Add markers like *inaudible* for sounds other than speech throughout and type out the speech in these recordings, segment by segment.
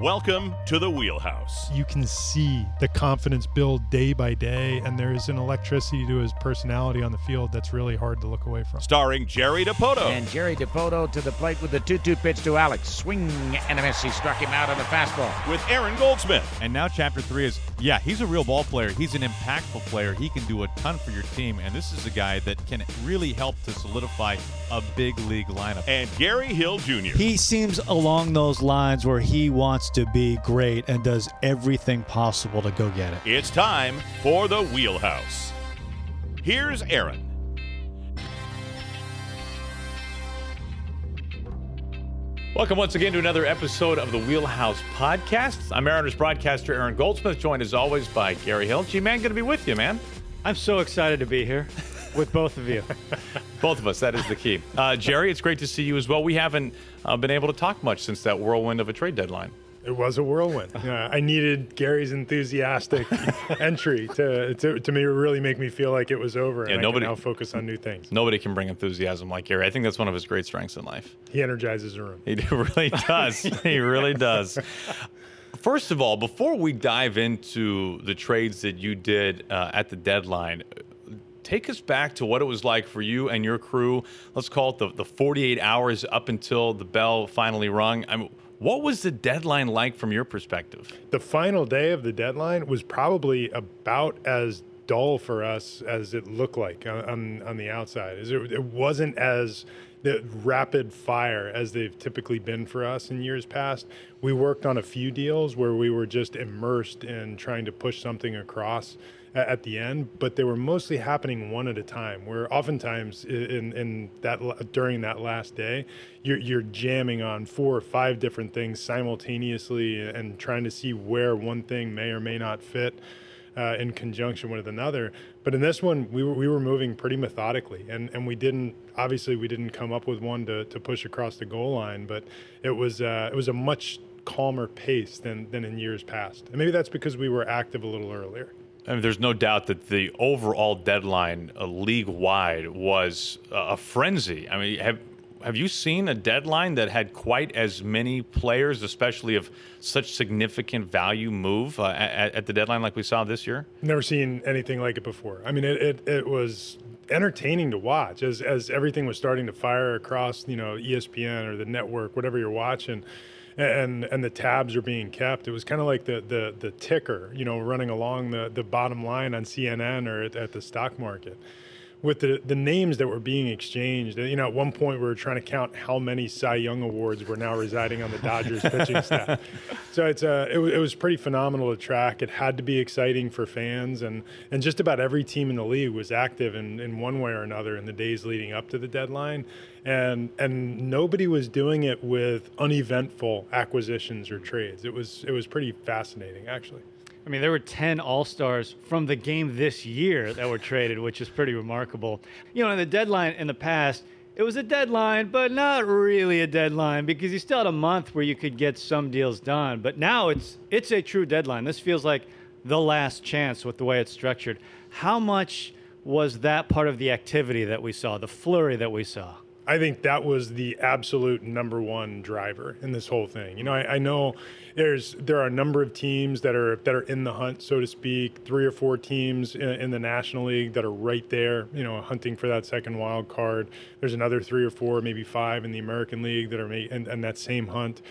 Welcome to the Wheelhouse. You can see the confidence build day by day, and there's an electricity to his personality on the field that's really hard to look away from. Starring Jerry Dipoto. And Jerry Dipoto to the plate with the 2 2 pitch to Alex. Swing and a miss. He struck him out on the fastball. With Aaron Goldsmith. And now, chapter three is yeah, he's a real ball player. He's an impactful player. He can do a ton for your team. And this is a guy that can really help to solidify a big league lineup. And Gary Hill Jr. He seems along those lines where he wants to be great and does everything possible to go get it. It's time for the Wheelhouse. Here's Aaron. Welcome once again to another episode of the Wheelhouse Podcast. I'm Mariners broadcaster Aaron Goldsmith, joined as always by Gary Hill. G Man, good to be with you, man. I'm so excited to be here with both of you. *laughs* Both of us, that is the key. Uh, Jerry, it's great to see you as well. We haven't uh, been able to talk much since that whirlwind of a trade deadline. It was a whirlwind. *laughs* Uh, I needed Gary's enthusiastic *laughs* entry to, to to me really make me feel like it was over, and Yeah, I nobody- can now focus on new things. Nobody can bring enthusiasm like Gary. I think that's one of his great strengths in life. He energizes the room. He *laughs* really does. he really does. First of all, before we dive into the trades that you did uh, at the deadline, take us back to what it was like for you and your crew. Let's call it the, the 48 hours up until the bell finally rung. I mean, what was the deadline like from your perspective? The final day of the deadline was probably about as dull for us as it looked like on on, the outside. It, wasn't as the rapid fire as they've typically been for us in years past. We worked on a few deals where we were just immersed in trying to push something across at the end, but they were mostly happening one at a time. Where oftentimes in in that during that last day, you're you're jamming on four or five different things simultaneously and trying to see where one thing may or may not fit uh, in conjunction with another. But in this one, we were we were moving pretty methodically, and and we didn't obviously we didn't come up with one to to push across the goal line, but it was uh, it was a much calmer pace than than in years past. And maybe that's because we were active a little earlier. I mean, there's no doubt that the overall deadline uh, league wide was uh, a frenzy. I mean, have have you seen a deadline that had quite as many players, especially of such significant value, move uh, at, at the deadline like we saw this year? Never seen anything like it before. I mean, it, it, it was entertaining to watch as, as everything was starting to fire across, you know, ESPN or the network, whatever you're watching, and and the tabs are being kept. It was kind of like the, the the ticker, you know, running along the, the bottom line on CNN or at, at the stock market. With the, the names that were being exchanged, you know, at one point we were trying to count how many Cy Young awards were now residing on the Dodgers pitching *laughs* staff. So it's uh, it, it was pretty phenomenal to track. It had to be exciting for fans, and and just about every team in the league was active in, in one way or another in the days leading up to the deadline, and and nobody was doing it with uneventful acquisitions or trades. It was it was pretty fascinating actually. I mean, there were 10 All Stars from the game this year that were traded, which is pretty remarkable. You know, in the deadline in the past, it was a deadline, but not really a deadline because you still had a month where you could get some deals done. But now it's it's a true deadline. This feels like the last chance with the way it's structured. How much was that part of the activity that we saw, the flurry that we saw? I think that was the absolute number one driver in this whole thing. You know, I, I know there's there are a number of teams that are that are in the hunt, so to speak. Three or four teams in, in the National League that are right there, you know, hunting for that second wild card. There's another three or four, maybe five in the American League that are in, in that same hunt.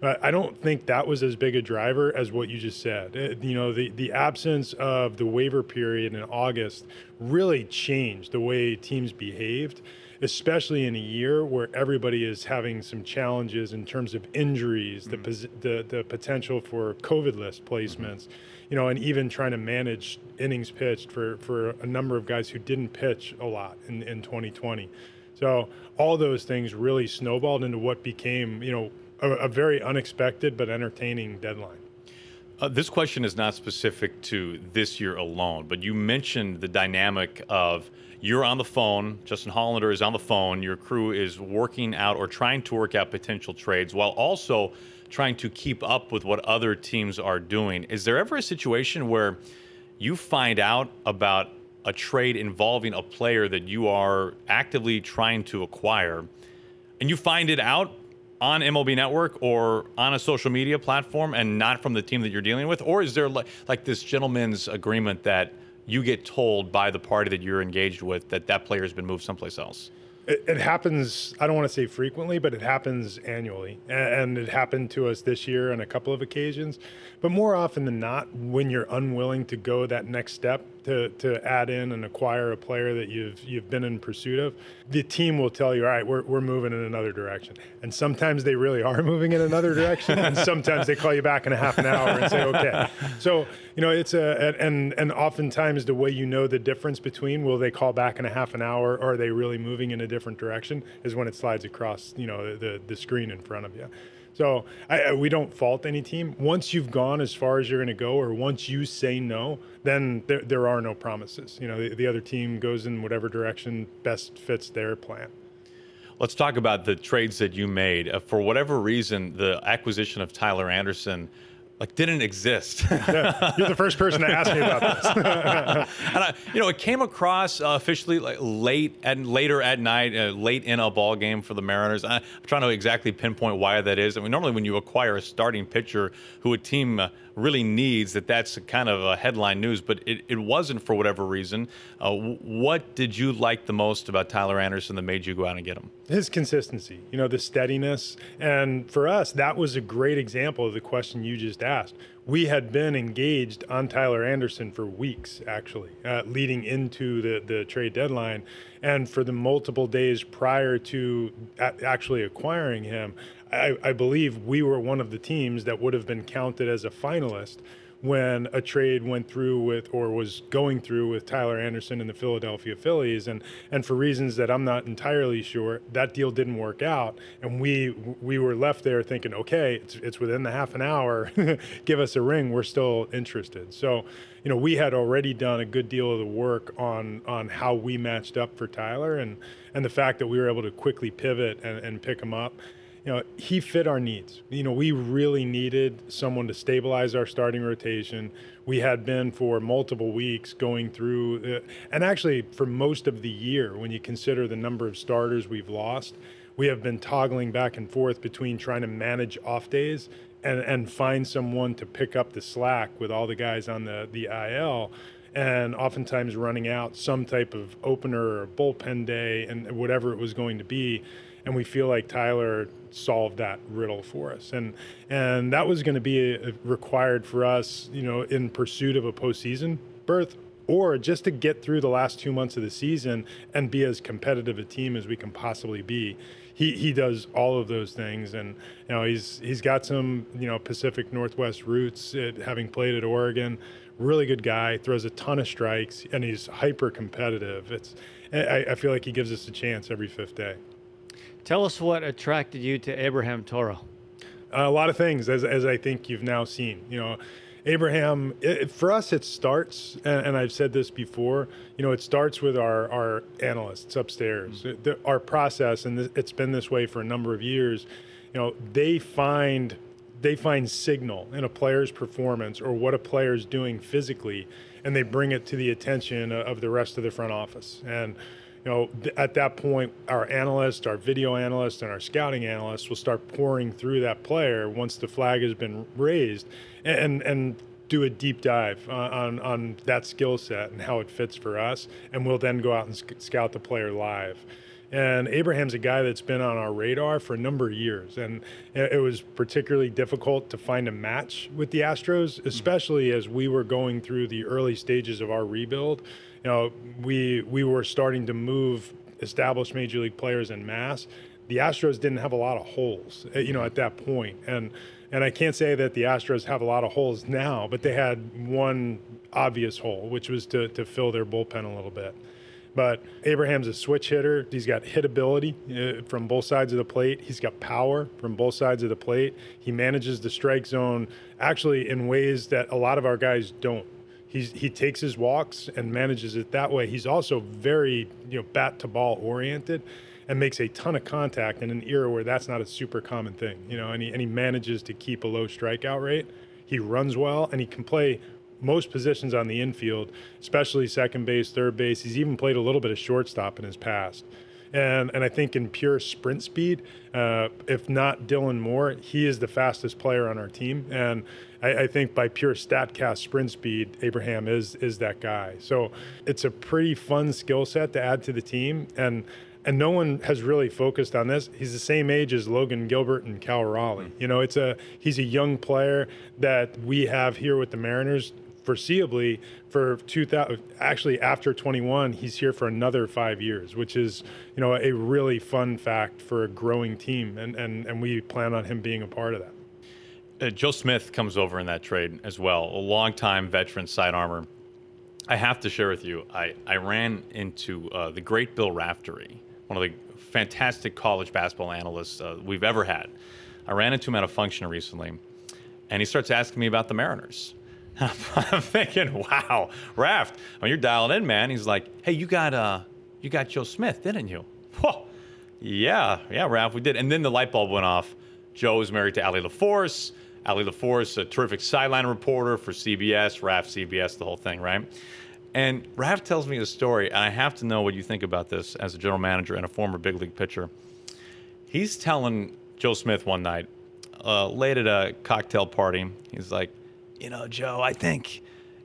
But I don't think that was as big a driver as what you just said. It- you know, the, the absence of the waiver period in August really changed the way teams behaved, especially in a year where everybody is having some challenges in terms of injuries, the, mm. pos- the, the potential for COVID list placements, you know, and even trying to manage innings pitched for, for a number of guys who didn't pitch a lot in, in 2020. So all those things really snowballed into what became, you know, a, a very unexpected but entertaining deadline. Uh, this question is not specific to this year alone, but you mentioned the dynamic of you're on the phone, Justin Hollander is on the phone, your crew is working out or trying to work out potential trades while also trying to keep up with what other teams are doing. Is there ever a situation where you find out about a trade involving a player that you are actively trying to acquire and you find it out on MLB Network or on a social media platform and not from the team that you're dealing with? Or is there like, like this gentleman's agreement that you get told by the party that you're engaged with that that player has been moved someplace else? It, it happens, I don't want to say frequently, but it happens annually. And, and it happened to us this year on a couple of occasions. But more often than not, when you're unwilling to go that next step to, to add in and acquire a player that you've you've been in pursuit of, the team will tell you, all right, we're, we're moving in another direction. And sometimes they really are *laughs* moving in another direction, and sometimes they call you back in a half an hour and say, okay. So you know, it's a and and oftentimes the way you know the difference between will they call back in a half an hour or are they really moving in a different direction is when it slides across you know the the screen in front of you. So I, we don't fault any team. Once you've gone as far as you're going to go, or once you say no, then there, there are no promises. You know, the, the other team goes in whatever direction best fits their plan. Let's talk about the trades that you made. Uh, for whatever reason, the acquisition of Tyler Anderson like didn't exist. *laughs* yeah, you're the first person to ask me about this. *laughs* and I, you know, it came across uh, officially like late and later at night, uh, late in a ball game for the Mariners. I, am trying to exactly pinpoint why that is. I mean, normally when you acquire a starting pitcher who a team uh, really needs, that that's kind of a headline news, but it, it wasn't for whatever reason. Uh, what did you like the most about Tyler Anderson that made you go out and get him? His consistency, you know, the steadiness, and for us, that was a great example of the question you just asked. We had been engaged on Tyler Anderson for weeks, actually, uh, leading into the, the trade deadline. And for the multiple days prior to actually acquiring him, I, I believe we were one of the teams that would have been counted as a finalist when a trade went through with or was going through with Tyler Anderson and the Philadelphia Phillies. And and for reasons that I'm not entirely sure that deal didn't work out. And we we were left there thinking okay it's it's within the half an hour *laughs* give us a ring we're still interested. So you know we had already done a good deal of the work on on how we matched up for Tyler. And and the fact that we were able to quickly pivot and, and pick him up you know, he fit our needs. You know, we really needed someone to stabilize our starting rotation. We had been for multiple weeks going through, uh, and actually for most of the year, when you consider the number of starters we've lost, we have been toggling back and forth between trying to manage off days and, and find someone to pick up the slack with all the guys on the, the IL and oftentimes running out some type of opener or bullpen day and whatever it was going to be and we feel like Tyler solved that riddle for us, and and that was going to be a, a required for us, you know, in pursuit of a postseason berth, or just to get through the last two months of the season and be as competitive a team as we can possibly be. He, he does all of those things, and you know he's he's got some you know Pacific Northwest roots, at, having played at Oregon. Really good guy, throws a ton of strikes, and he's hyper competitive. It's I, I feel like he gives us a chance every fifth day. Tell us what attracted you to Abraham Toro. A lot of things, as, as I think you've now seen. You know, Abraham, it, for us, it starts, and, and, I've said this before, you know, it starts with our, our analysts upstairs. Mm-hmm. The, our process, and th- it's been this way for a number of years, you know, they find they find signal in a player's performance or what a player is doing physically, and they bring it to the attention of the rest of the front office. And you know, at that point, our analysts, our video analysts, and our scouting analysts will start pouring through that player once the flag has been raised, and and do a deep dive on on that skill set and how it fits for us, and we'll then go out and scout the player live. And Abraham's a guy that's been on our radar for a number of years. And it was particularly difficult to find a match with the Astros, mm-hmm. especially as we were going through the early stages of our rebuild you know, we we were starting to move established major league players in mass. The Astros didn't have a lot of holes, eh, you know, at that point, and and I can't say that the Astros have a lot of holes now, but they had one obvious hole, which was to to fill their bullpen a little bit. But Abraham's a switch hitter. He's got hitability uh, from both sides of the plate. He's got power from both sides of the plate. He manages the strike zone actually in ways that a lot of our guys don't. He's, he takes his walks and manages it that way. He's also very you know bat to ball oriented and makes a ton of contact in an era where that's not a super common thing. You know, and he, and he manages to keep a low strikeout rate. He runs well and he can play most positions on the infield, especially second base, third base. He's even played a little bit of shortstop in his past. And, and I think in pure sprint speed, uh, if not Dylan Moore, he is the fastest player on our team. And I, I, think by pure StatCast sprint speed, Abraham is is that guy. So it's a pretty fun skill set to add to the team. And and no one has really focused on this. He's the same age as Logan Gilbert and Cal Raleigh. You know, it's a he's a young player that we have here with the Mariners foreseeably for 2000 actually after 21 he's here for another five years which is you know a really fun fact for a growing team and and, and we plan on him being a part of that. Uh, joe smith comes over in that trade as well a long-time veteran side armor. I have to share with you i, I ran into uh, the great bill raftery one of the fantastic college basketball analysts uh, we've ever had. I ran into him at a function recently and he starts asking me about the mariners *laughs* I'm thinking, wow, Raft, when you're dialing in, man. He's like, hey, you got uh, you got Joe Smith, didn't you? *laughs* Whoa. Yeah, yeah, Raft, we did. And then the light bulb went off. Joe is married to Allie LaForce. Allie LaForce, a terrific sideline reporter for CBS, Raft CBS, the whole thing, right? And Raft tells me a story, and I have to know what you think about this as a general manager and a former big league pitcher. He's telling Joe Smith one night, uh, late at a cocktail party, he's like, you know, Joe, I think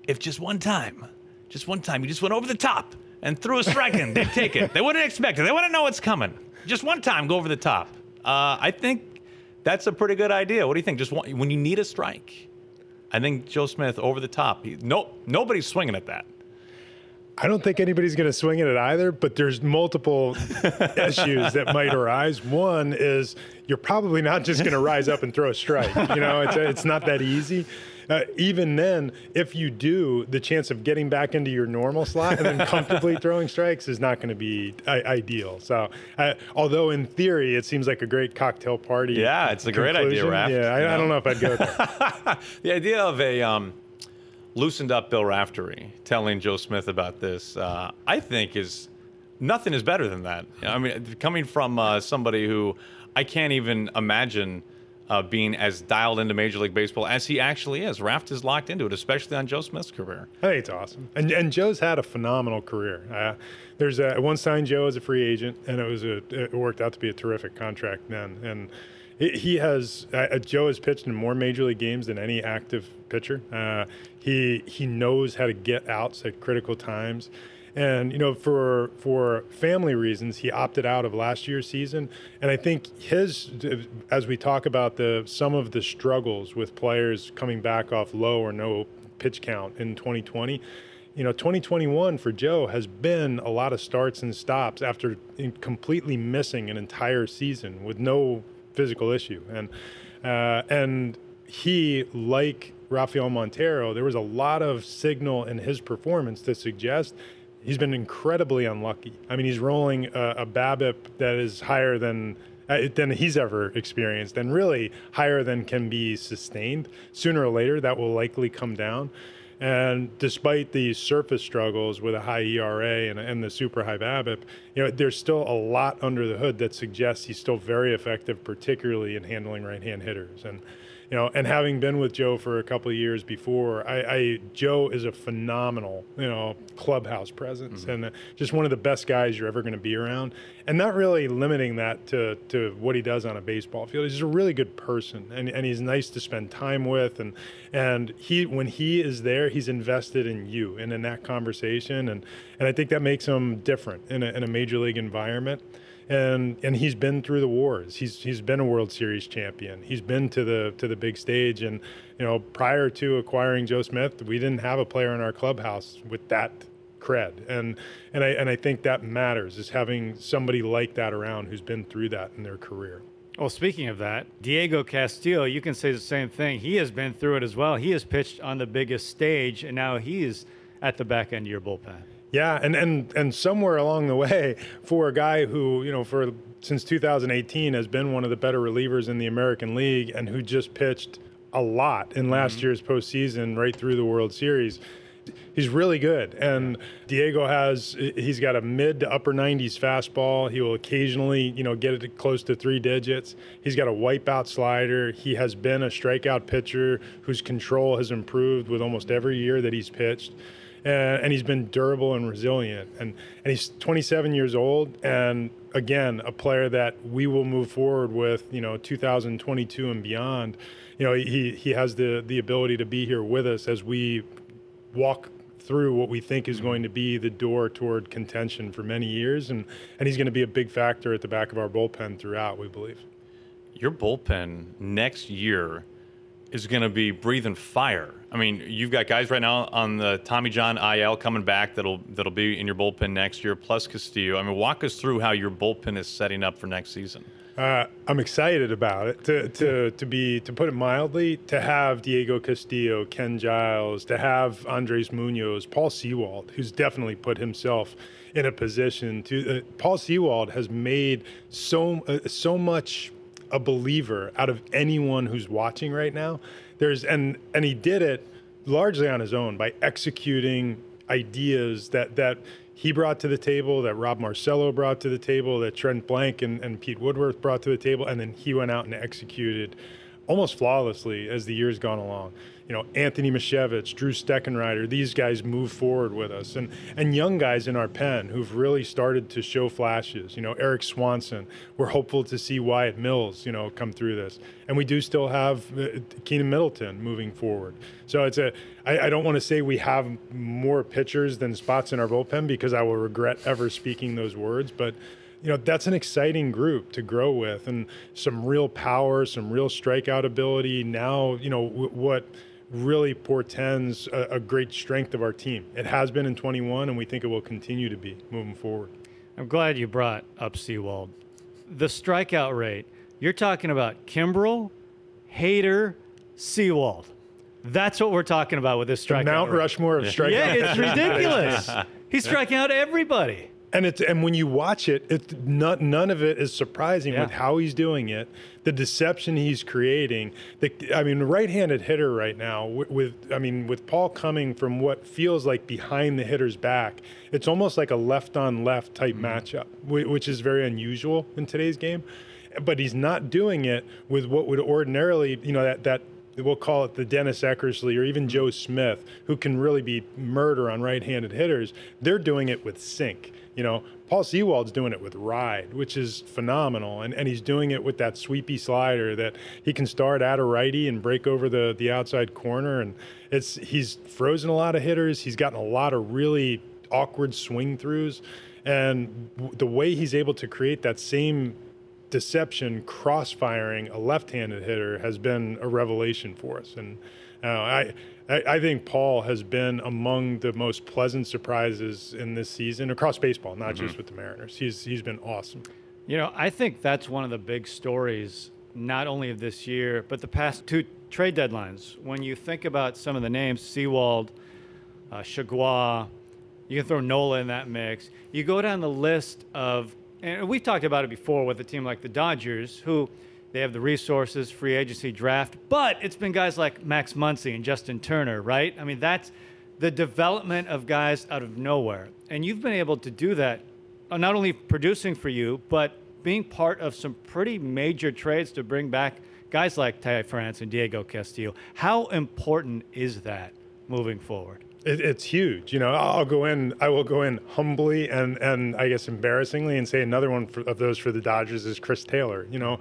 if just one time, just one time, you just went over the top and threw a strike in, they'd take it. They wouldn't expect it. They wouldn't know what's coming. Just one time, go over the top. Uh, I think that's a pretty good idea. What do you think? Just one, when you need a strike, I think Joe Smith over the top. He, no, nobody's swinging at that. I don't think anybody's going to swing at it either, but there's multiple *laughs* issues that might arise. One is you're probably not just going to rise up and throw a strike. You know, it's, it's not that easy uh, even then, if you do, the chance of getting back into your normal slot and then comfortably *laughs* throwing strikes is not going to be I- ideal. So, uh, although in theory it seems like a great cocktail party. Yeah, it's a great idea, Raft. Yeah, I, I, don't know if I'd go there. *laughs* the idea of a um, loosened up Bill Raftery telling Joe Smith about this, uh, I think is nothing is better than that. I mean, coming from uh, somebody who I can't even imagine – uh, being as dialed into Major League Baseball as he actually is. Raft is locked into it, especially on Joe Smith's career. Hey, it's awesome, and and Joe's had a phenomenal career. Uh, there's a, one signed Joe as a free agent, and it was a it worked out to be a terrific contract then. And he has uh, Joe has pitched in more major league games than any active pitcher. Uh, he he knows how to get outs at critical times. And you know, for for family reasons, he opted out of last year's season. And I think his, as we talk about the some of the struggles with players coming back off low or no pitch count in 2020 you know 2021 for joe has been a lot of starts and stops after completely missing an entire season with no physical issue and uh, and he like rafael montero there was a lot of signal in his performance to suggest he's been incredibly unlucky. I mean, he's rolling a, a BABIP that is higher than uh, than he's ever experienced, and really higher than can be sustained. Sooner or later, that will likely come down. And despite these surface struggles with a high ERA and, and the super high BABIP, you know, there's still a lot under the hood that suggests he's still very effective, particularly in handling right-hand hitters. And you know, and having been with Joe for a couple of years before, I, I Joe is a phenomenal, you know, clubhouse presence mm-hmm. and just one of the best guys you're ever going to be around. And not really limiting that to, to what he does on a baseball field. He's a really good person, and, and he's nice to spend time with. And and he when he is there, he's invested in you and in that conversation. And and I think that makes him different in a, in a major league environment and and he's been through the wars. He's he's been a World Series champion. He's been to the to the big stage. And you know, prior to acquiring Joe Smith, we didn't have a player in our clubhouse with that cred. And and I and I think that matters is having somebody like that around who's been through that in their career. Well, speaking of that, Diego Castillo, you can say the same thing. He has been through it as well. He has pitched on the biggest stage, and now he is at the back end of your bullpen. Yeah, and and and somewhere along the way, for a guy who you know for since 2018 has been one of the better relievers in the American League and who just pitched a lot in last mm-hmm. year's postseason right through the World Series. He's really good, and Diego has he's got a mid to upper 90s fastball. He will occasionally, you know, get it close to three digits. He's got a wipeout slider. He has been a strikeout pitcher whose control has improved with almost every year that he's pitched and, and he's been durable and resilient. And and he's 27 years old, and again, a player that we will move forward with, you know, 2022 and beyond. You know, he he has the the ability to be here with us as we walk through what we think is going to be the door toward contention for many years, and and he's going to be a big factor at the back of our bullpen throughout. We believe. Your bullpen next year is going to be breathing fire. I mean, you've got guys right now on the Tommy John IL coming back that'll that'll be in your bullpen next year, plus Castillo. I mean, walk us through how your bullpen is setting up for next season. Uh, I'm excited about it. To, to, to be to put it mildly, to have Diego Castillo, Ken Giles, to have Andres Munoz, Paul Sewald, who's definitely put himself in a position to. Uh, Paul Sewald has made so uh, so much a believer out of anyone who's watching right now. There's and and he did it largely on his own by executing ideas that that he brought to the table, that Rob Marcello brought to the table, that Trent Blank and, and Pete Woodworth brought to the table, and then he went out and executed almost flawlessly as the years gone along you know, Anthony Misiewicz, Drew Steckenrider, these guys move forward with us. And, and young guys in our pen who've really started to show flashes. You know, Erik Swanson, we're hopeful to see Wyatt Mills, you know, come through this. And we do still have uh, Keynan Middleton moving forward. So it's a, I, I don't want to say we have more pitchers than spots in our bullpen because I will regret ever speaking those words, but you know that's an exciting group to grow with and some real power some real strikeout ability now you know w- what really portends a, a, great strength of our team. It has been in 21, and we think it will continue to be moving forward. I'm glad you brought up Sewald. The strikeout rate, you're talking about Kimbrel, Hader, Sewald. That's what we're talking about with this strikeout. Mount rate. Rushmore of strikeouts. *laughs* Yeah, it's ridiculous. He's *laughs* striking out everybody and it's and when you watch it, it's not none of it is surprising yeah. with how he's doing it, the deception he's creating. The, I mean, right-handed hitter right now with, with, I mean with Paul coming from what feels like behind the hitter's back, it's almost like a left-on-left type mm-hmm. matchup, which is very unusual in today's game. But he's not doing it with what would ordinarily, you know, that that we'll call it the Dennis Eckersley or even Joe Smith, who can really be murder on right-handed hitters. They're doing it with sink. You know, Paul Sewald's doing it with ride, which is phenomenal, and and he's doing it with that sweepy slider that he can start at a righty and break over the the outside corner, and it's he's frozen a lot of hitters. He's gotten a lot of really awkward swing throughs, and the way he's able to create that same deception cross-firing a left-handed hitter has been a revelation for us, and uh, I I, I, think Paul has been among the most pleasant surprises in this season across baseball, not mm-hmm. just with the Mariners. He's he's been awesome. You know, I think that's one of the big stories, not only of this year, but the past two trade deadlines. When you think about some of the names, Sewald, uh, Chargois, you can throw Nola in that mix. You go down the list of, and we've talked about it before with a team like the Dodgers, who they have the resources, free agency draft, but it's been guys like Max Muncy and Justin Turner, right? I mean, that's the development of guys out of nowhere. And you've been able to do that, uh, not only producing for you, but being part of some pretty major trades to bring back guys like Ty France and Diego Castillo. How important is that moving forward? It, it's huge. You know, I'll go in. I will go in humbly and and I guess embarrassingly, and say another one for, of those for the Dodgers is Chris Taylor. You know,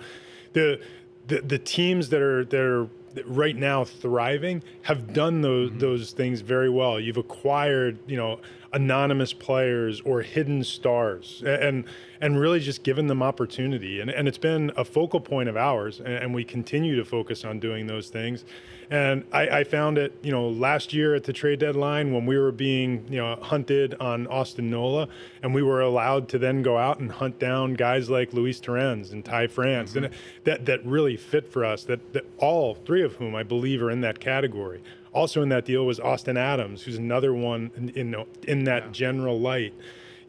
the the, the teams that are that are right now thriving have done those mm-hmm. those things very well. You've acquired, you know, anonymous players or hidden stars and and really just giving them opportunity. And, and it's been a focal point of ours and, and we continue to focus on doing those things. And I, I, found it, you know, last year at the trade deadline when we were being, you know, hunted on Austin Nola, and we were allowed to then go out and hunt down guys like Luis Torrens and Ty France, mm-hmm. and that that really fit for us. That that all three of whom I believe are in that category. Also in that deal was Austin Adams, who's another one in in, in that general light.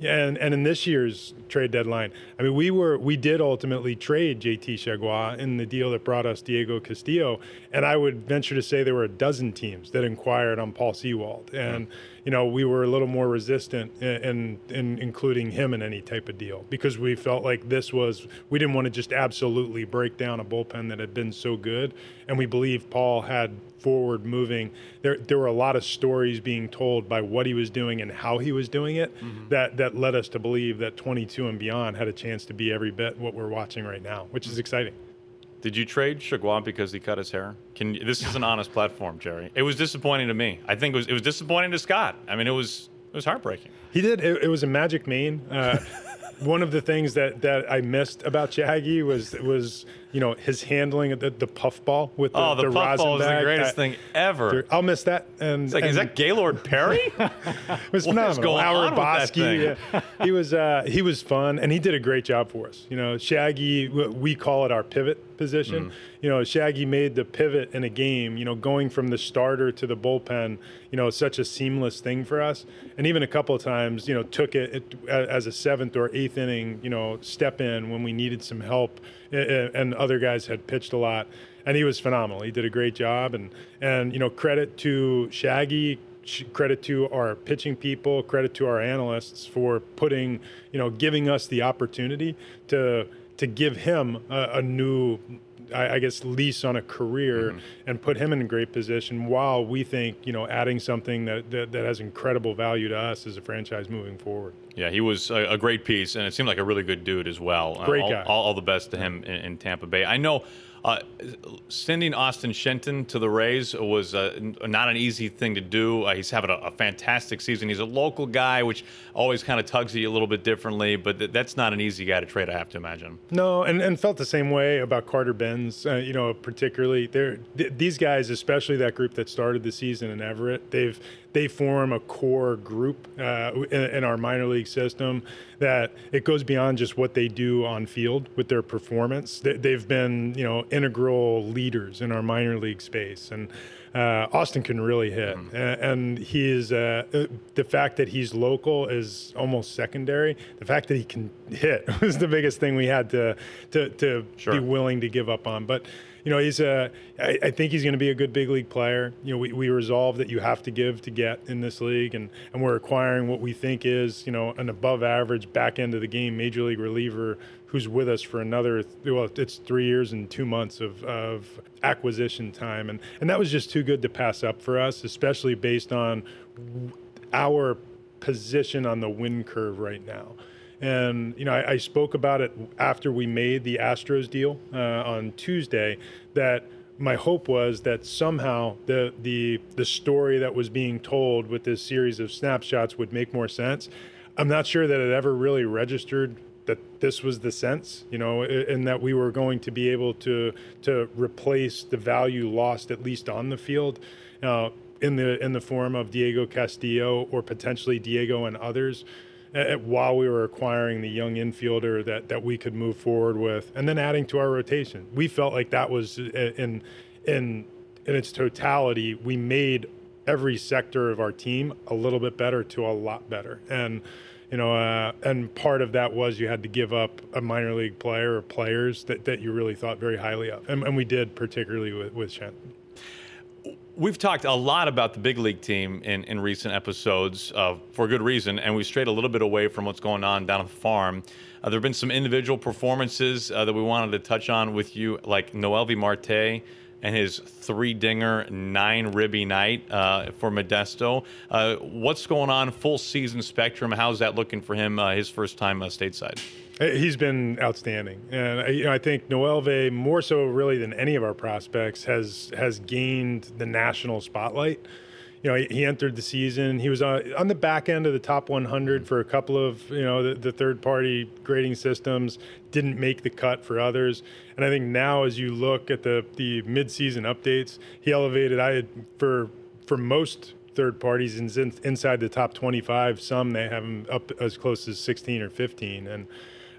And and in this year's trade deadline, I mean, we were we did ultimately trade JT Chargois in the deal that brought us Diego Castillo, and I would venture to say there were a dozen teams that inquired on Paul Sewald, and you know we were a little more resistant in, in, in including him in any type of deal because we felt like this was we didn't want to just absolutely break down a bullpen that had been so good, and we believe Paul had forward moving. There, there were a lot of stories being told by what he was doing and how he was doing it Mm-hmm. that, that led us to believe that 22 and beyond had a chance to be every bit what we're watching right now, which is exciting. Did you trade Chargois because he cut his hair? Can this is an honest platform, Jerry? It was disappointing to me. I think it was it was disappointing to Scott. I mean, it was it was heartbreaking. He did. It, it was a magic mean. Uh, *laughs* one of the things that, that I missed about Shaggy was was you know his handling of the, the puffball with the, Oh, the, puffball is the greatest I- thing ever. I'll miss that. And It's like, is that Gaylord Perry? *laughs* It was *laughs* What phenomenal. going Howard on with that Bosky, yeah. he was uh, he was fun, and he did a great job for us. You know, Shaggy, we call it our pivot position. Mm. You know, Shaggy made the pivot in a game. You know, going from the starter to the bullpen. You know, such a seamless thing for us, and even a couple of times, you know, took it, it as a seventh or eighth inning. You know, step in when we needed some help, and other guys had pitched a lot and he was phenomenal. He did a great job, and and you know credit to Shaggy, sh- credit to our pitching people, credit to our analysts for putting you know giving us the opportunity to to give him a, a new. I I guess lease on a career and put him in a great position while we think you know adding something that, that, that has incredible value to us as a franchise moving forward. Yeah, he was a, a great piece, and it seemed like a really good dude as well. Uh, Great all, guy. All, all the best to him in, in Tampa Bay. I know uh, sending Austin Shenton to the Rays was uh, not an easy thing to do. Uh, he's having a, a fantastic season. He's a local guy, which always kind of tugs at you a little bit differently, but th- that's not an easy guy to trade, I have to imagine. No, and, and felt the same way about Carter Bins. Uh, you know, particularly they're, th- these guys, especially that group that started the season in Everett, they've they form a core group uh, in, in our minor league system that it goes beyond just what they do on field with their performance. They, they've been you know integral leaders in our minor league space and. Uh, Austin can really hit, Mm-hmm. And he is. Uh, uh, the fact that he's local is almost secondary. The fact that he can hit *laughs* was the biggest thing we had to to, to Sure. be willing to give up on. But you know, he's a. I, I think he's going to be a good big league player. You know, we, we resolve that you have to give to get in this league, and and we're acquiring what we think is you know an above average back end of the game major league reliever who's with us for another well it's three years and two months of, of acquisition time and and that was just too good to pass up for us especially based on our position on the win curve right now and you know I, I spoke about it after we made the astros deal uh, on tuesday that my hope was that somehow the the the story that was being told with this series of snapshots would make more sense. I'm not sure that it ever really registered that this was the sense, you know, and that we were going to be able to to replace the value lost at least on the field, uh, in the in the form of Diego Castillo or potentially Diego and others, while we were acquiring the young infielder that that we could move forward with, and then adding to our rotation. We felt like that was uh, in in in its totality. We made every sector of our team a little bit better to a lot better, and you know, uh, and part of that was you had to give up a minor league player or players that, that you really thought very highly of, and, and we did particularly with with Shenton. We've talked a lot about the big league team in, in recent episodes uh, for good reason, and we've strayed a little bit away from what's going on down at the farm. Uh, there have been some individual performances uh, that we wanted to touch on with you, like Noelvi Marte and his three dinger, nine ribby night uh, for Modesto. Uh, what's going on, full season spectrum? How's that looking for him, uh, his first time stateside? Uh, He's been outstanding, and uh, you know, I think Noelvi more so really than any of our prospects has has gained the national spotlight. You know, he, he entered the season. He was on, on the back end of the top 100 for a couple of you know the, the third party grading systems. Didn't make the cut for others, and I think now as you look at the the mid season updates, he elevated. I had for for most third parties in, inside the top 25. Some they have him up as close as 16 or 15, and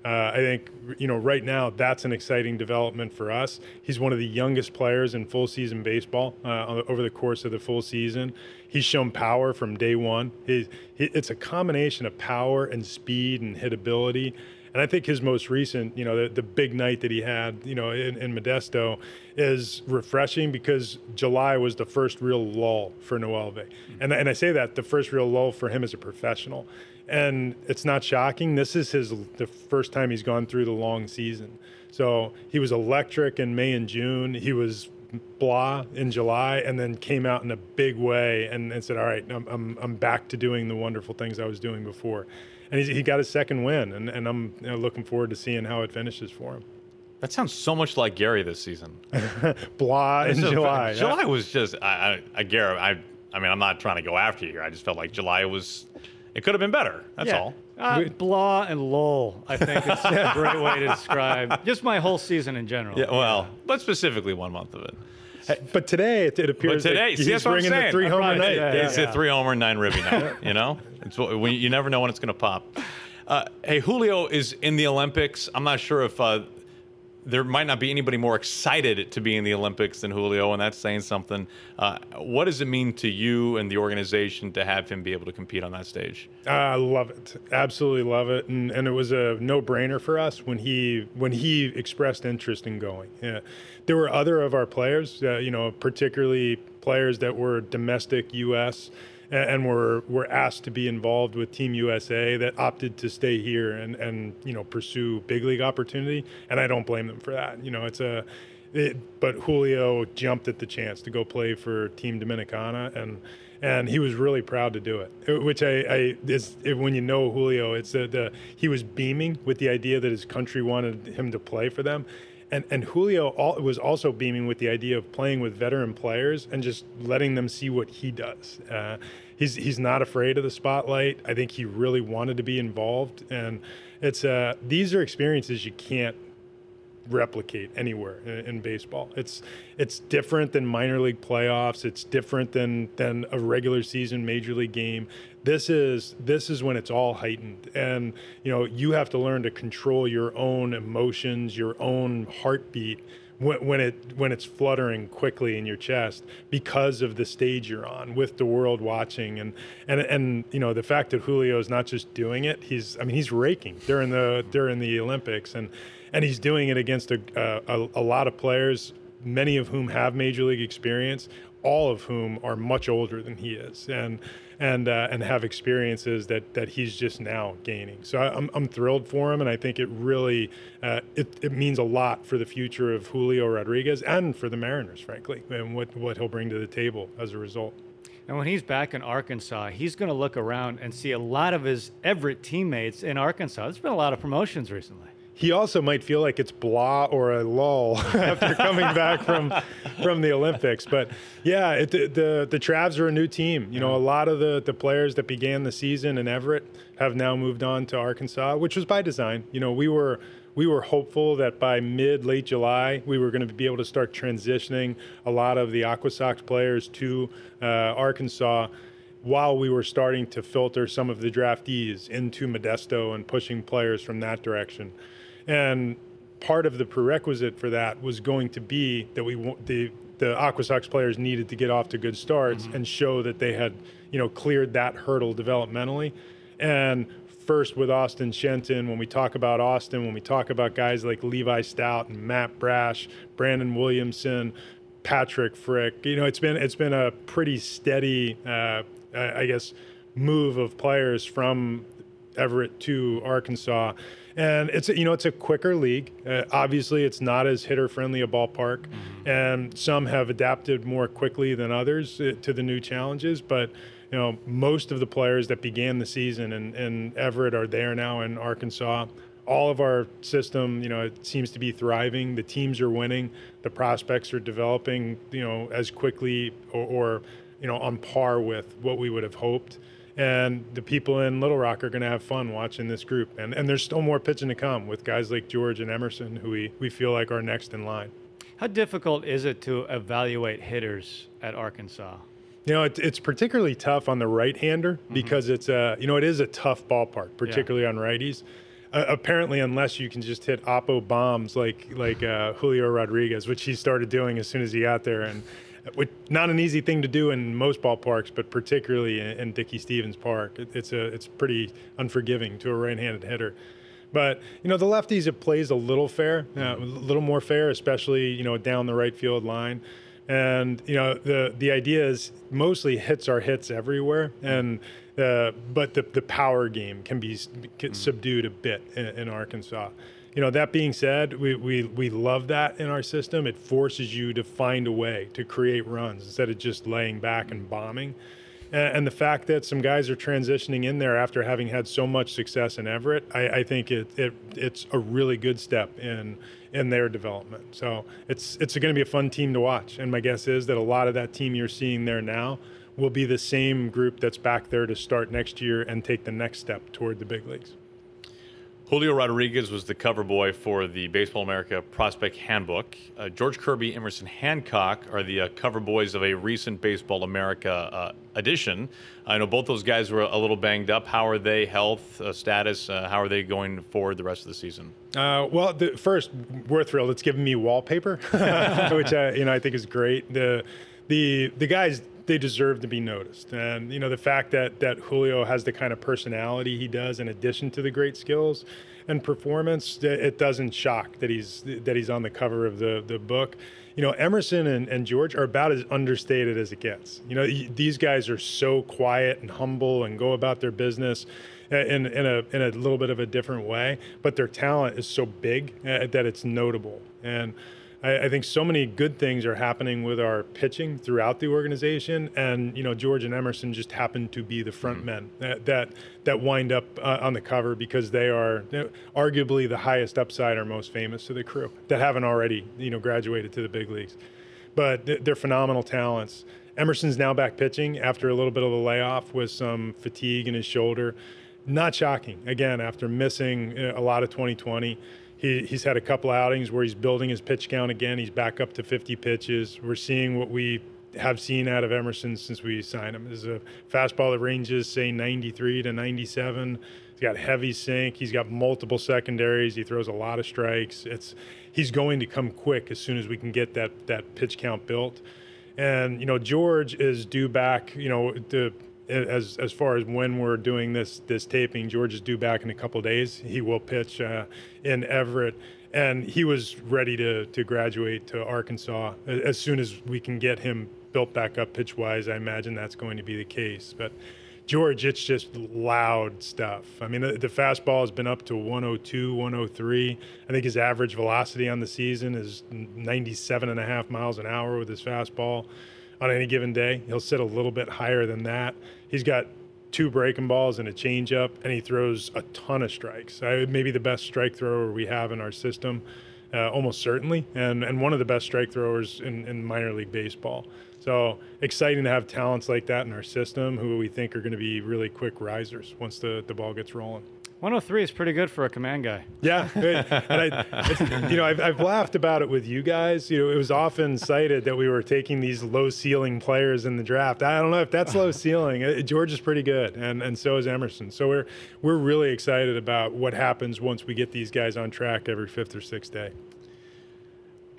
Uh, I think you know right now that's an exciting development for us. He's one of the youngest players in full season baseball uh, over the course of the full season. He's shown power from day one. He, it's a combination of power and speed and hitability. And I think his most recent, you know, the, the big night that he had, you know, in, in, Modesto is refreshing because July was the first real lull for Noelvi. And, and I say that the first real lull for him as a professional. And it's not shocking. This is his the first time he's gone through the long season. So he was electric in May and June. He was blah in July and then came out in a big way and, and said, all right, I'm, I'm, I'm back to doing the wonderful things I was doing before and he got his second win, and, and I'm you know, looking forward to seeing how it finishes for him. That sounds so much like Gary this season. *laughs* Blah in July. July yeah. was just I, I, I Gary. I I mean I'm not trying to go after you. here. I just felt like July was it could have been better. That's yeah. all. Uh, blah and lull. I think it's a *laughs* great way to describe just my whole season in general. Yeah, well, but specifically one month of it. But today it, it appears but today, like see, he's bringing the three homer night. Yeah, yeah, yeah. three homer nine ribby night. *laughs* You know, it's when you never know when it's going to pop. Uh, hey, Julio is in the Olympics. I'm not sure if uh, there might not be anybody more excited to be in the Olympics than Julio, and that's saying something. Uh, what does it mean to you and the organization to have him be able to compete on that stage? I love it, absolutely love it, and, and it was a no-brainer for us when he when he expressed interest in going. Yeah. There were other of our players, uh, you know, particularly players that were domestic U.S and were were asked to be involved with Team USA that opted to stay here and and you know pursue big league opportunity, and I don't blame them for that. You know, it's a it, but Julio jumped at the chance to go play for Team Dominicana, and and he was really proud to do it. Which I, I is when you know Julio, it's the, the he was beaming with the idea that his country wanted him to play for them, and and Julio all, was also beaming with the idea of playing with veteran players and just letting them see what he does. Uh, he's he's not afraid of the spotlight. I think he really wanted to be involved, and it's uh, these are experiences you can't replicate anywhere in, in, baseball. It's it's different than minor league playoffs. It's different than than a regular season major league game. This is this is when it's all heightened, and you know you have to learn to control your own emotions, your own heartbeat when, when it when it's fluttering quickly in your chest because of the stage you're on with the world watching and and and you know the fact that Julio is not just doing it he's I mean he's raking during the during the Olympics and and he's doing it against a, a, a lot of players many of whom have major league experience all of whom are much older than he is and and uh, and have experiences that that he's just now gaining. So I, am I'm thrilled for him, and I think it really uh, it, it means a lot for the future of Julio Rodriguez and for the Mariners, frankly, and what what he'll bring to the table as a result. And when he's back in Arkansas, he's going to look around and see a lot of his Everett teammates in Arkansas. There's been a lot of promotions recently he also might feel like it's blah or a lull *laughs* after coming back from from the Olympics. But yeah, it, the, the the Travs are a new team. You know, a lot of the the players that began the season in Everett have now moved on to Arkansas, which was by design. You know, we were we were hopeful that by mid late July we were going to be able to start transitioning a lot of the Aqua Sox players to uh, Arkansas while we were starting to filter some of the draftees into Modesto and pushing players from that direction. And part of the prerequisite for that was going to be that we the the Aqua Sox players needed to get off to good starts mm-hmm. and show that they had you know cleared that hurdle developmentally. And first with Austin Shenton, when we talk about Austin, when we talk about guys like Levi Stout and Matt Brash, Brandon Williamson, Patrick Frick, you know, it's been it's been a pretty steady, uh, I guess, move of players from Everett to Arkansas and it's a, you know it's a quicker league. Uh, obviously, it's not as hitter friendly a ballpark, mm-hmm. and some have adapted more quickly than others uh, to the new challenges. But you know, most of the players that began the season in, in Everett are there now in Arkansas. All of our system, you know, it seems to be thriving. The teams are winning. The prospects are developing, you know, as quickly or, or you know, on par with what we would have hoped and the people in Little Rock are going to have fun watching this group. And, and there's still more pitching to come with guys like George and Emerson, who we, we feel like are next in line. How difficult is it to evaluate hitters at Arkansas? You know, it, it's particularly tough on the right-hander mm-hmm. because it's a, you know, it is a tough ballpark, particularly yeah. on righties. uh, apparently, unless you can just hit oppo bombs like like uh, Julio Rodriguez, which he started doing as soon as he got there, and which, not an easy thing to do in most ballparks, but particularly in, in Dickey Stephens Park, it, it's a it's pretty unforgiving to a right-handed hitter. But you know the lefties it plays a little fair, uh, a little more fair, especially you know down the right field line. And you know the the idea is mostly hits are hits everywhere, and uh, but the the power game can be subdued a bit in, in Arkansas you know, that being said, we, we, we love that in our system. It forces you to find a way to create runs instead of just laying back and bombing. And, and the fact that some guys are transitioning in there after having had so much success in Everett, I, I think it, it it's a really good step in in their development. So it's it's going to be a fun team to watch. And my guess is that a lot of that team you're seeing there now will be the same group that's back there to start next year and take the next step toward the big leagues. Julio Rodriguez was the cover boy for the Baseball America Prospect Handbook. Uh, George Kirby, Emerson Hancock are the uh, cover boys of a recent Baseball America uh, edition. I know both those guys were a little banged up. How are they, health uh, status? Uh, how are they going forward the rest of the season? Uh, well, the, first, we're thrilled. It's given me wallpaper, *laughs* which you know I think is great. The the the guys they deserve to be noticed. And you know the fact that that Julio has the kind of personality he does, in addition to the great skills and performance, it doesn't shock that he's that he's on the cover of the the book. You know, Emerson and, and George are about as understated as it gets. You know, these guys are so quiet and humble and go about their business in, in a in a little bit of a different way, but their talent is so big uh, that it's notable. And I, I, think so many good things are happening with our pitching throughout the organization, and you know George and Emerson just happen to be the front mm-hmm. men that, that that wind up uh, on the cover because they are you know, arguably the highest upside or most famous to the crew that haven't already you know graduated to the big leagues, but they're phenomenal talents. Emerson's now back pitching after a little bit of a layoff with some fatigue in his shoulder. Not shocking again after missing uh, a lot of 2020 he, he's had a couple outings where he's building his pitch count again. He's back up to 50 pitches. We're seeing what we have seen out of Emerson since we signed him. Is a fastball that ranges, say, 93 to 97. He's got heavy sink. He's got multiple secondaries. He throws a lot of strikes. It's he's going to come quick as soon as we can get that that pitch count built. And you know, George is due back. You know, the as as far as when we're doing this this taping, George is due back in a couple days. He will pitch uh, in Everett, and he was ready to to graduate to Arkansas as soon as we can get him built back up pitch wise. I imagine that's going to be the case, but. George, it's just loud stuff. I mean, the, the, fastball has been up to 102, 103. I think his average velocity on the season is 97 and a half miles an hour with his fastball on any given day. He'll sit a little bit higher than that. He's got two breaking balls and a changeup, and he throws a ton of strikes. Uh, maybe the best strike thrower we have in our system, uh, almost certainly, and and one of the best strike throwers in, in minor league baseball. So exciting to have talents like that in our system, who we think are going to be really quick risers once the, the ball gets rolling. 103 is pretty good for a command guy. Yeah, I, you know, I've, I've, laughed about it with you guys. You know, it was often cited that we were taking these low ceiling players in the draft. I don't know if that's low ceiling. Uh, George is pretty good, and and so is Emerson. So we're we're really excited about what happens once we get these guys on track every fifth or sixth day.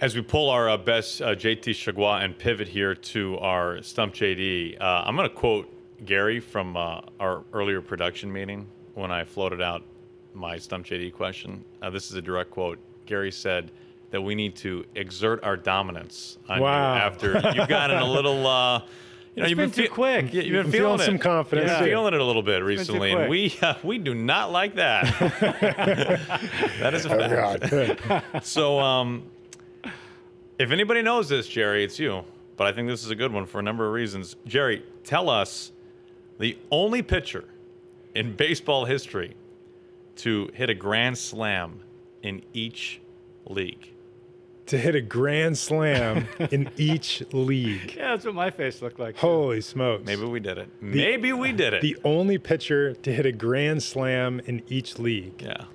As we pull our uh, best uh, JT Chargois and pivot here to our Stump JD, uh, I'm going to quote Gary from uh, our earlier production meeting when I floated out my Stump JD question. Uh, this is a direct quote. Gary said that we need to exert our dominance on wow. you after you've gotten a *laughs* little. Uh, you know, you've been, been too quick. You, have been feeling, feeling some confidence. Yeah. feeling it a little bit recently, and we uh, we do not like that. *laughs* *laughs* that is a fact. Oh, so, um, if anybody knows this, Jerry, it's you. But I think this is a good one for a number of reasons. Jerry, tell us the only pitcher in baseball history to hit a grand slam in each league. To hit a grand slam in *laughs* each league. Yeah, that's what my face looked like. Holy smokes. Maybe we did it. The, Maybe we did it. The only pitcher to hit a grand slam in each league. Yeah.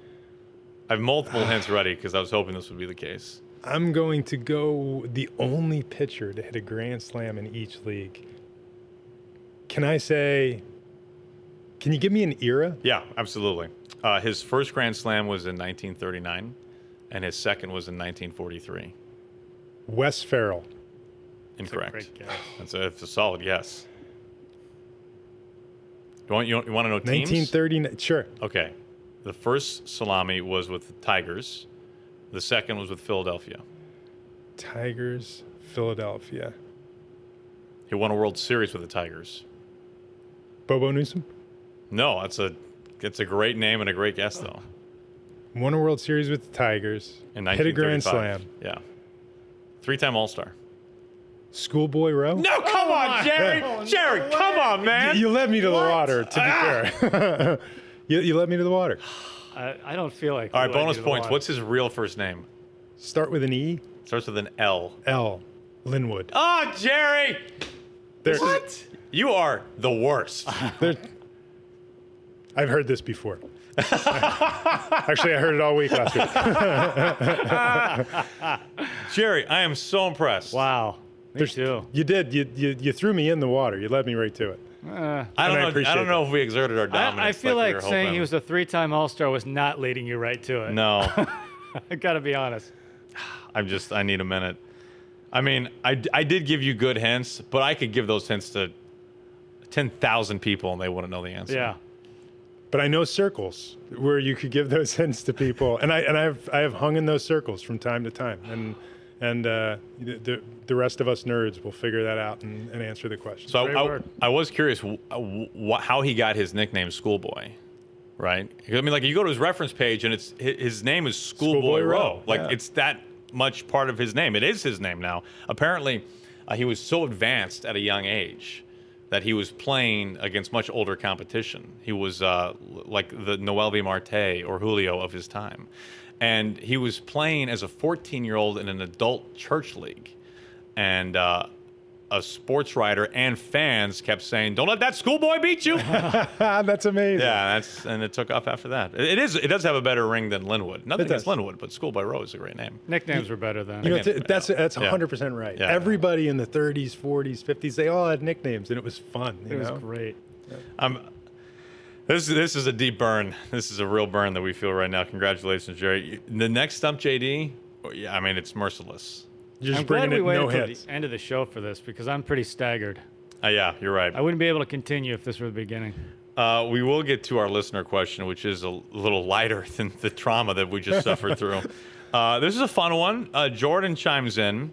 I have multiple hints ready because I was hoping this would be the case. I'm going to go the only pitcher to hit a grand slam in each league. Can I say Can you give me an era? Yeah, absolutely. Uh, his first Grand Slam was in 1939, and his second was in 1943. Wes Ferrell. Incorrect. Great guess. That's a, it's a solid yes. You want, you want, you want to know teams? 1939. Sure. Okay. The first salami was with the Tigers. The second was with Philadelphia. Tigers, Philadelphia. He won a World Series with the Tigers. Bobo Newsom No, that's a it's a great name and a great guess though. won a World Series with the Tigers. In Hit a grand slam. Yeah. Three-time All-Star. Schoolboy Rowe. Oh no, come on, Jerry. Jerry, come on, man. You led me to the water. To be ah. fair, *laughs* you, you led me to the water. I, I don't feel like. All we right, led bonus you to the points. What's his real first name? Start with an E. Starts with an L. L. Lynwood. Oh, Jerry. There- You are the worst. there- I've heard this before. *laughs* Actually, I heard it all week last week. *laughs* Jerry, I am so impressed. Wow. Me There's- too. You did. You, you you threw me in the water. You led me right to it. Uh, I don't I know. I, appreciate don't know that. if we exerted our dominance. I, I feel like, like, we saying hoping. he was a three-time All-Star was not leading you right to it. No, *laughs* I gotta be honest. I'm just. I need a minute. I mean, I, I did give you good hints, but I could give those hints to ten thousand people and they wouldn't know the answer. Yeah. But I know circles where you could give those *laughs* hints to people, and I and I've I have hung in those circles from time to time, and and uh, the the rest of us nerds will figure that out and, and answer the question. So I, I. I was curious wh- wh- how he got his nickname Schoolboy, right? I mean, like you go to his reference page and it's his name is Schoolboy, Schoolboy Rowe. Rowe, Like yeah. it's that much part of his name. It is his name now. Apparently, uh, he was so advanced at a young age that he was playing against much older competition. He was uh, like the Noelvi Marte or Julio of his time. And he was playing as a 14 year old in an adult church league. And uh, a sports writer and fans kept saying, "Don't let that schoolboy beat you." *laughs* that's amazing. Yeah, that's and it took off after that. It it is. It does have a better ring than Lynwood. Nothing It against. Lynwood, but Schoolboy Rowe is a great name. Nicknames were better then. You know, Nickname- th- that's that's Yeah. 100 percent right. Yeah. Everybody in the 30s, 40s, 50s, they all had nicknames, and it was fun. You it was know? great. Um, this this is a deep burn. This is a real burn that we feel right now. Congratulations, Jerry. The next stump, JD. Yeah, I mean it's merciless. Just I'm glad we it no waited till hits. the end of the show for this because I'm pretty staggered. Uh, yeah, you're right. I wouldn't be able to continue if this were the beginning. Uh, we will get to our listener question, which is a little lighter *laughs* than the trauma that we just *laughs* suffered through. Uh, this is a fun one. Uh, Jordan chimes in.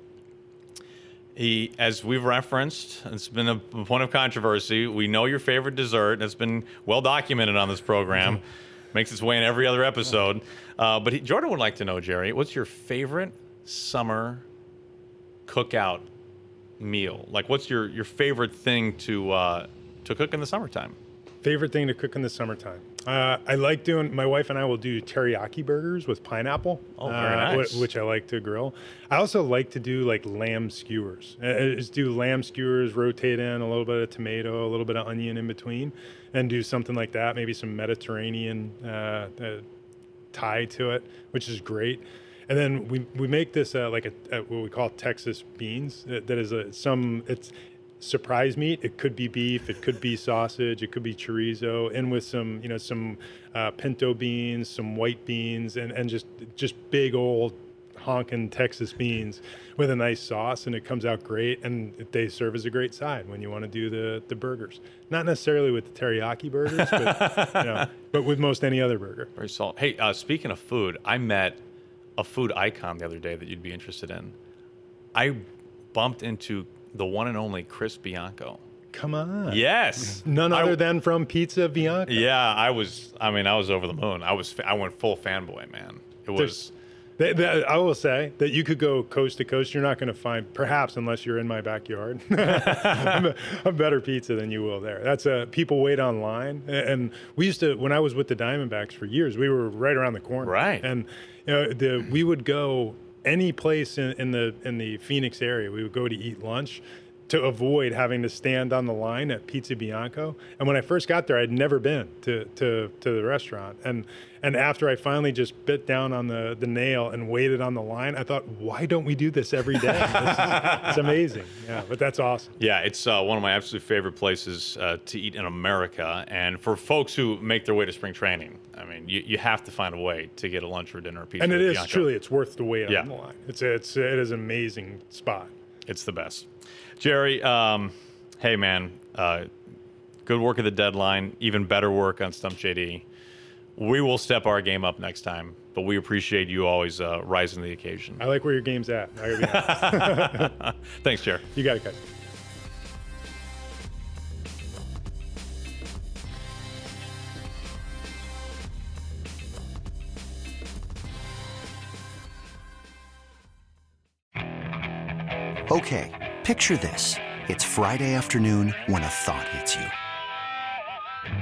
He, as we've referenced, it's been a point of controversy. We know your favorite dessert. It's been well documented on this program. *laughs* Makes its way in every other episode. Uh, but he, Jordan would like to know, Jerry, what's your favorite summer cookout meal? Like, what's your, your favorite thing to uh, to cook in the summertime? Favorite thing to cook in the summertime. Uh, I like doing. My wife and I will do teriyaki burgers with pineapple. Oh, uh, nice. Which I like to grill. I also like to do like lamb skewers. Uh, uh, just do lamb skewers, rotate in a little bit of tomato, a little bit of onion in between, and do something like that. Maybe some Mediterranean uh, uh, tie to it, which is great. And then we, we make this uh, like a, a what we call Texas beans. That, that is a some it's surprise meat. It could be beef, it could be sausage, it could be chorizo, and with some you know some uh, pinto beans, some white beans, and and just just big old honking Texas beans with a nice sauce, and it comes out great. And they serve as a great side when you want to do the the burgers. Not necessarily with the teriyaki burgers, but you know, *laughs* but with most any other burger. Very solid. Hey, uh, speaking of food, I met a food icon the other day that you'd be interested in. I bumped into the one and only Chris Bianco. Come on. Yes. None I- other than from Pizza Bianco. Yeah, I was. I mean, I was over the moon. I was. I went full fanboy, man. It was. I will say that you could go coast to coast. You're not going to find, perhaps, unless you're in my backyard, *laughs* a, a better pizza than you will there. That's a people wait online, and we used to when I was with the Diamondbacks for years. We were right around the corner, Right. And you know, the we would go any place in, in the in the Phoenix area. We would go to eat lunch. to avoid having to stand on the line at Pizza Bianco. And when I first got there, I'd never been to, to, to the restaurant. And and after I finally just bit down on the, the nail and waited on the line, I thought, why don't we do this every day? This is, it's *laughs* amazing. Yeah, but that's awesome. Yeah, it's uh, one of my absolute favorite places uh, to eat in America. And for folks who make their way to spring training, I mean, you, you have to find a way to get a lunch or dinner or pizza. And it is Bianco. truly, it's worth the wait Yeah. on the line. It's, it's, it is an amazing spot. It's the best. Jerry, um, hey man, uh, good work at the deadline. Even better work on Stump JD. We will step our game up next time, but we appreciate you always uh, rising to the occasion. I like where your game's at. I gotta be. *laughs* Thanks, Chair. you got it, guys. Okay, picture this. It's Friday afternoon when a thought hits you.